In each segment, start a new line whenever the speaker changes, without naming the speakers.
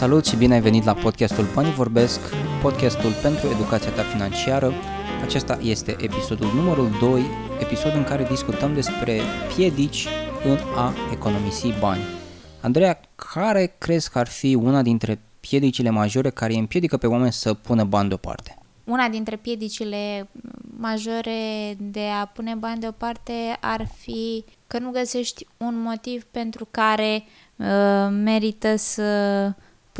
Salut și bine ai venit la podcastul Banii Vorbesc, podcastul pentru educația ta financiară. Acesta este episodul numărul 2, episod în care discutăm despre piedici în a economisi bani. Andreea, care crezi că ar fi una dintre piedicile majore care îi împiedică pe oameni să pună bani deoparte?
Una dintre piedicile majore de a pune bani deoparte ar fi că nu găsești un motiv pentru care uh, merită să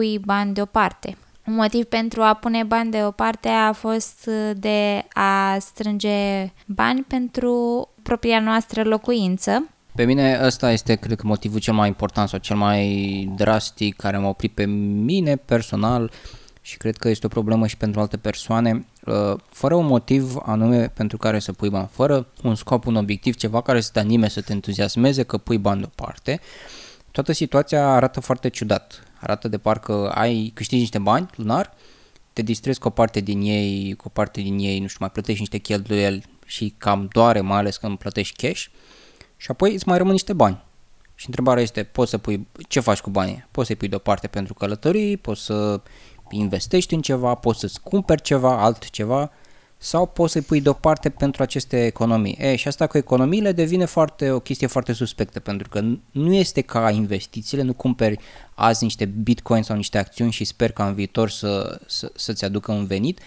pui bani deoparte. Un motiv pentru a pune bani deoparte a fost de a strânge bani pentru propria noastră locuință.
Pe mine ăsta este, cred că, motivul cel mai important sau cel mai drastic care m-a oprit pe mine personal și cred că este o problemă și pentru alte persoane, uh, fără un motiv anume pentru care să pui bani, fără un scop, un obiectiv, ceva care să te anime, să te entuziasmeze că pui bani deoparte, toată situația arată foarte ciudat. Arată de parcă ai câștigi niște bani lunar, te distrezi cu o parte din ei, cu o parte din ei, nu știu, mai plătești niște cheltuieli și cam doare, mai ales când plătești cash și apoi îți mai rămân niște bani. Și întrebarea este, poți să pui, ce faci cu banii? Poți să-i pui deoparte pentru călătorii, poți să investești în ceva, poți să-ți cumperi ceva, altceva, sau poți să-i pui deoparte pentru aceste economii. E, și asta cu economiile devine foarte, o chestie foarte suspectă, pentru că nu este ca investițiile, nu cumperi azi niște bitcoin sau niște acțiuni și sper ca în viitor să, să, să-ți aducă un venit.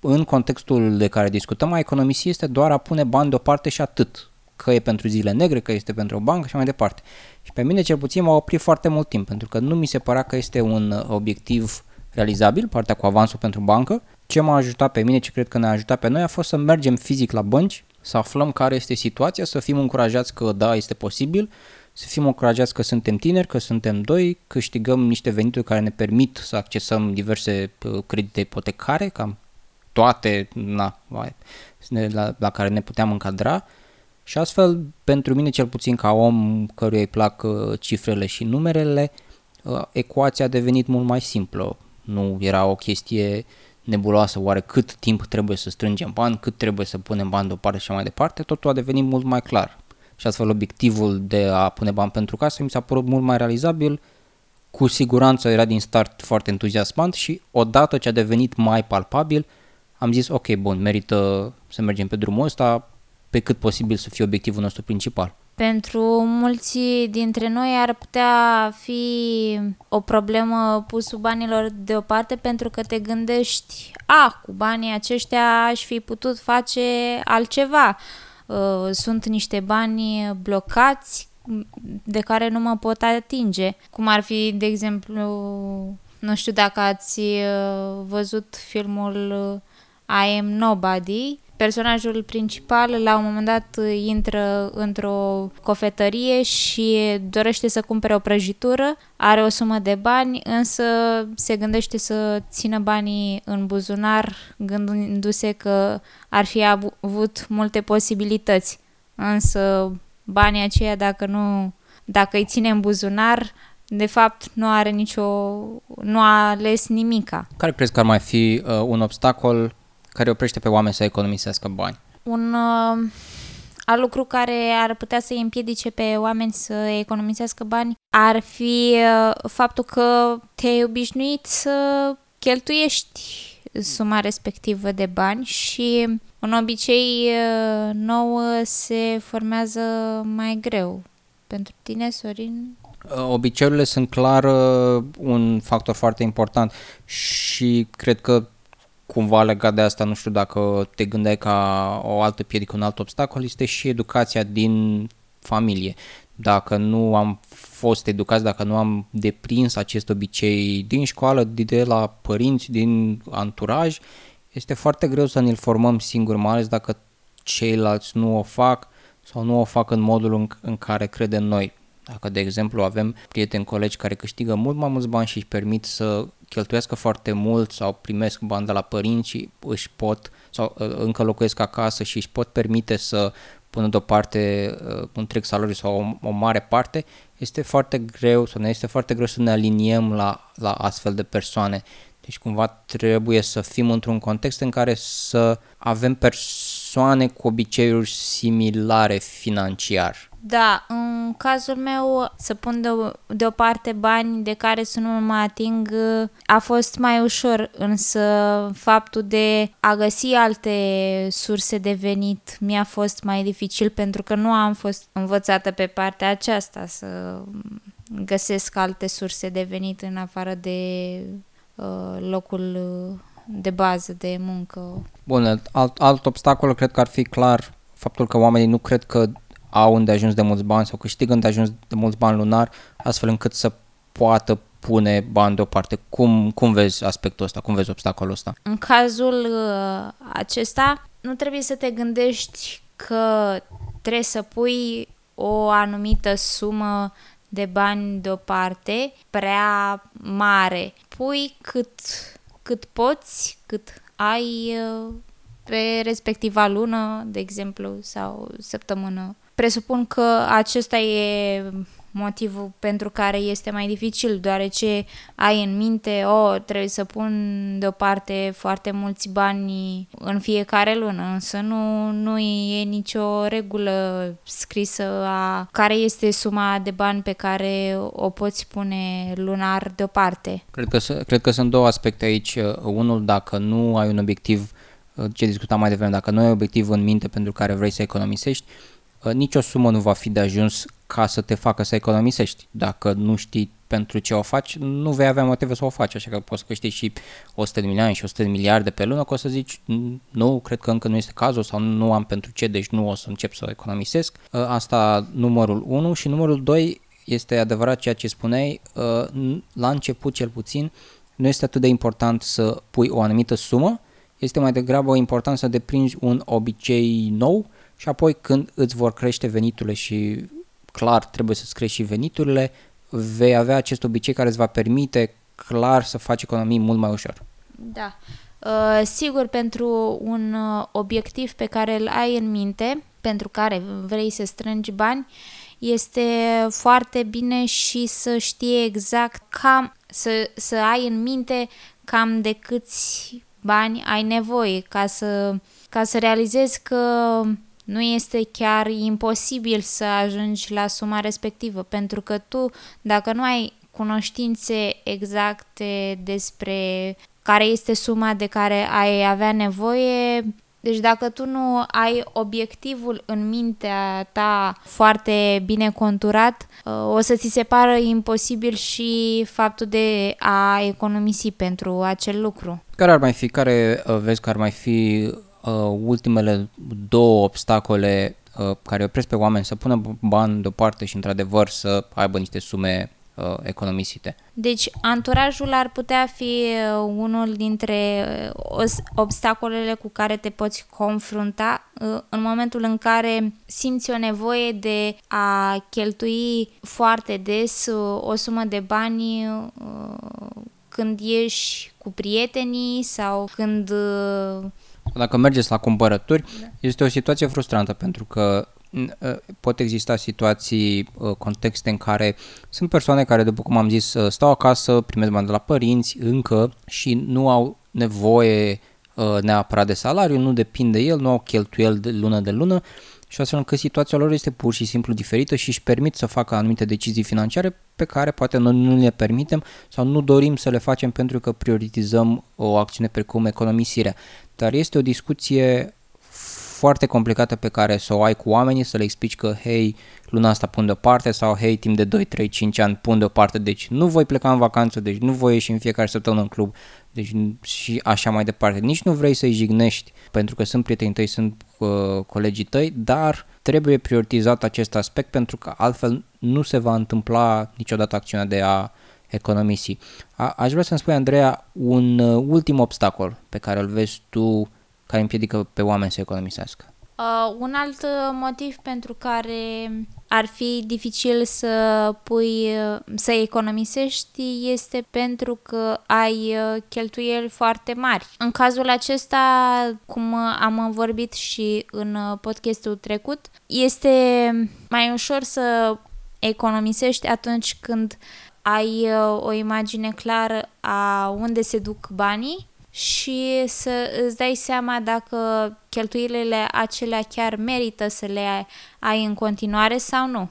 În contextul de care discutăm, a economisi este doar a pune bani deoparte și atât. Că e pentru zile negre, că este pentru o bancă și mai departe. Și pe mine cel puțin m-a oprit foarte mult timp, pentru că nu mi se părea că este un obiectiv realizabil, partea cu avansul pentru bancă. Ce m-a ajutat pe mine, ce cred că ne-a ajutat pe noi, a fost să mergem fizic la bănci, să aflăm care este situația, să fim încurajați că da, este posibil, să fim încurajați că suntem tineri, că suntem doi, câștigăm niște venituri care ne permit să accesăm diverse uh, credite ipotecare, cam toate na, la, la care ne puteam încadra și astfel, pentru mine cel puțin ca om căruia îi plac uh, cifrele și numerele, uh, ecuația a devenit mult mai simplă nu era o chestie nebuloasă, oare cât timp trebuie să strângem bani, cât trebuie să punem bani deoparte și mai departe, totul a devenit mult mai clar. Și astfel obiectivul de a pune bani pentru casă mi s-a părut mult mai realizabil, cu siguranță era din start foarte entuziasmant și odată ce a devenit mai palpabil, am zis ok, bun, merită să mergem pe drumul ăsta, pe cât posibil să fie obiectivul nostru principal.
Pentru mulți dintre noi ar putea fi o problemă pusul banilor deoparte pentru că te gândești, a, cu banii aceștia aș fi putut face altceva. Uh, sunt niște bani blocați de care nu mă pot atinge. Cum ar fi, de exemplu, nu știu dacă ați uh, văzut filmul uh, I Am Nobody, personajul principal la un moment dat intră într-o cofetărie și dorește să cumpere o prăjitură, are o sumă de bani, însă se gândește să țină banii în buzunar, gândindu-se că ar fi avut multe posibilități. Însă banii aceia, dacă nu, dacă îi ține în buzunar, de fapt nu are nicio, nu a ales nimica.
Care crezi că ar mai fi uh, un obstacol care oprește pe oameni să economisească bani?
Un uh, alt lucru care ar putea să îi împiedice pe oameni să economisească bani ar fi uh, faptul că te-ai obișnuit să cheltuiești suma respectivă de bani și un obicei uh, nou se formează mai greu. Pentru tine, Sorin?
Uh, obiceiurile sunt clar uh, un factor foarte important și cred că cumva legat de asta, nu știu dacă te gândeai ca o altă piedică, un alt obstacol, este și educația din familie. Dacă nu am fost educați, dacă nu am deprins acest obicei din școală, de la părinți, din anturaj, este foarte greu să ne-l formăm singur, mai ales dacă ceilalți nu o fac sau nu o fac în modul în, în care credem noi. Dacă, de exemplu, avem prieteni, colegi care câștigă mult mai mulți bani și își permit să cheltuiască foarte mult sau primesc bani de la părinți și își pot, sau uh, încă locuiesc acasă și își pot permite să pună deoparte uh, întreg salariu sau o, o mare parte, este foarte greu sau ne este foarte greu să ne aliniem la, la astfel de persoane. Deci cumva trebuie să fim într-un context în care să avem persoane persoane cu obiceiuri similare financiar.
Da, în cazul meu să pun de, deoparte bani de care să nu mă mai ating a fost mai ușor, însă faptul de a găsi alte surse de venit mi-a fost mai dificil pentru că nu am fost învățată pe partea aceasta să găsesc alte surse de venit în afară de uh, locul de bază de muncă.
Bun, alt, alt obstacol cred că ar fi clar faptul că oamenii nu cred că au unde ajuns de mulți bani sau câștigă unde ajuns de mulți bani lunar, astfel încât să poată pune bani deoparte. Cum, cum vezi aspectul ăsta? Cum vezi obstacolul ăsta?
În cazul uh, acesta, nu trebuie să te gândești că trebuie să pui o anumită sumă de bani deoparte prea mare. Pui cât, cât poți, cât ai uh, pe respectiva lună, de exemplu, sau săptămână. Presupun că acesta e motivul pentru care este mai dificil, deoarece ai în minte, o, oh, trebuie să pun deoparte foarte mulți bani în fiecare lună, însă nu, nu e nicio regulă scrisă a care este suma de bani pe care o poți pune lunar deoparte.
Cred că, cred că sunt două aspecte aici. Unul, dacă nu ai un obiectiv, ce discutam mai devreme, dacă nu ai obiectiv în minte pentru care vrei să economisești, Uh, nicio sumă nu va fi de ajuns ca să te facă să economisești. Dacă nu știi pentru ce o faci, nu vei avea motive să o faci, așa că poți să câștigi și 100 de milioane și 100 de miliarde pe lună, că o să zici, nu, cred că încă nu este cazul sau nu am pentru ce, deci nu o să încep să economisesc. Uh, asta numărul 1 și numărul 2 este adevărat ceea ce spuneai, uh, la început cel puțin, nu este atât de important să pui o anumită sumă, este mai degrabă important să deprinzi un obicei nou și apoi când îți vor crește veniturile și clar trebuie să-ți crești și veniturile, vei avea acest obicei care îți va permite clar să faci economii mult mai ușor.
Da. Uh, sigur, pentru un uh, obiectiv pe care îl ai în minte, pentru care vrei să strângi bani, este foarte bine și să știi exact cam, să, să ai în minte cam de câți bani ai nevoie ca să, ca să realizezi că nu este chiar imposibil să ajungi la suma respectivă, pentru că tu, dacă nu ai cunoștințe exacte despre care este suma de care ai avea nevoie, deci dacă tu nu ai obiectivul în mintea ta foarte bine conturat, o să ți se pară imposibil și faptul de a economisi pentru acel lucru.
Care ar mai fi, care uh, vezi că ar mai fi uh, ultimele două obstacole uh, care opresc pe oameni să pună bani deoparte și într-adevăr să aibă niște sume uh, economisite.
Deci anturajul ar putea fi uh, unul dintre uh, obstacolele cu care te poți confrunta uh, în momentul în care simți o nevoie de a cheltui foarte des o sumă de bani când ieși cu prietenii sau când
dacă mergeți la cumpărături, da. este o situație frustrantă pentru că ă, pot exista situații, ă, contexte în care sunt persoane care, după cum am zis, ă, stau acasă, primesc bani de la părinți încă și nu au nevoie neapărat de salariu, nu depinde de el, nu au cheltuieli de lună de lună și astfel încât situația lor este pur și simplu diferită și își permit să facă anumite decizii financiare pe care poate noi nu le permitem sau nu dorim să le facem pentru că prioritizăm o acțiune precum economisirea. Dar este o discuție foarte complicată pe care să o ai cu oamenii, să le explici că, hei, luna asta pun deoparte sau, hei, timp de 2, 3, 5 ani pun deoparte, deci nu voi pleca în vacanță, deci nu voi ieși în fiecare săptămână în club, deci și așa mai departe. Nici nu vrei să-i jignești pentru că sunt prietenii tăi, sunt uh, colegii tăi, dar trebuie prioritizat acest aspect pentru că altfel nu se va întâmpla niciodată acțiunea de a economisi. A, aș vrea să-mi spui, Andreea, un uh, ultim obstacol pe care îl vezi tu care împiedică pe oameni să economisească?
Uh, un alt motiv pentru care ar fi dificil să pui, să economisești este pentru că ai uh, cheltuieli foarte mari. În cazul acesta, cum am vorbit și în podcastul trecut, este mai ușor să economisești atunci când ai uh, o imagine clară a unde se duc banii și să îți dai seama dacă cheltuielile acelea chiar merită să le ai, ai în continuare sau nu.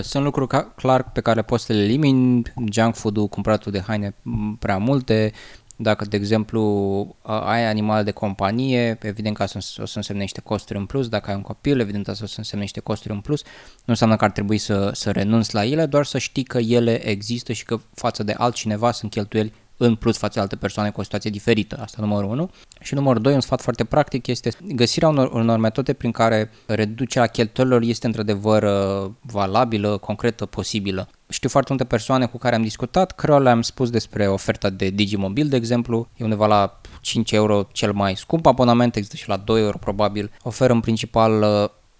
Sunt lucruri clar pe care poți să le elimini, junk food-ul, cumpăratul de haine prea multe, dacă, de exemplu, ai animale de companie, evident că o să însemne niște costuri în plus. Dacă ai un copil, evident că o să însemne niște costuri în plus. Nu înseamnă că ar trebui să, să renunți la ele, doar să știi că ele există și că față de altcineva sunt cheltuieli în plus față de alte persoane cu o situație diferită. Asta numărul 1. Și numărul 2, un sfat foarte practic, este găsirea unor, unor metode prin care reducerea cheltuielor este într-adevăr uh, valabilă, concretă, posibilă. Știu foarte multe persoane cu care am discutat, cărora le-am spus despre oferta de Digimobil, de exemplu, e undeva la 5 euro cel mai scump abonament, există și la 2 euro probabil. Oferă în principal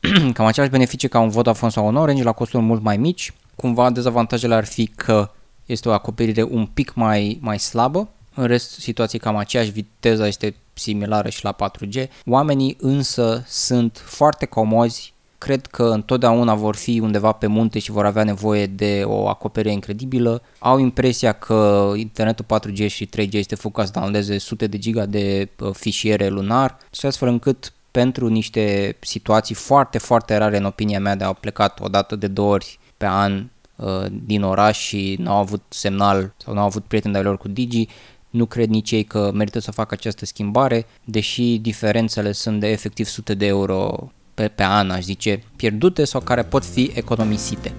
uh, cam același beneficii ca un Vodafone sau un Orange la costuri mult mai mici. Cumva dezavantajele ar fi că este o acoperire un pic mai, mai slabă, în rest situații cam aceeași, viteza este similară și la 4G. Oamenii însă sunt foarte comozi, cred că întotdeauna vor fi undeva pe munte și vor avea nevoie de o acoperire incredibilă. Au impresia că internetul 4G și 3G este făcut să downloadeze sute de giga de uh, fișiere lunar și astfel încât pentru niște situații foarte, foarte rare în opinia mea de a plecat o dată de două ori pe an Uh, din oraș și n-au avut semnal sau n-au avut prieteni de lor cu Digi, nu cred nici ei că merită să facă această schimbare, deși diferențele sunt de efectiv sute de euro pe, pe an, aș zice, pierdute sau care pot fi economisite.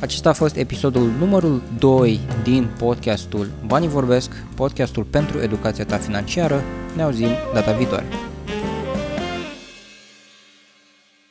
Acesta a fost episodul numărul 2 din podcastul Banii Vorbesc, podcastul pentru educația ta financiară. Ne auzim data viitoare.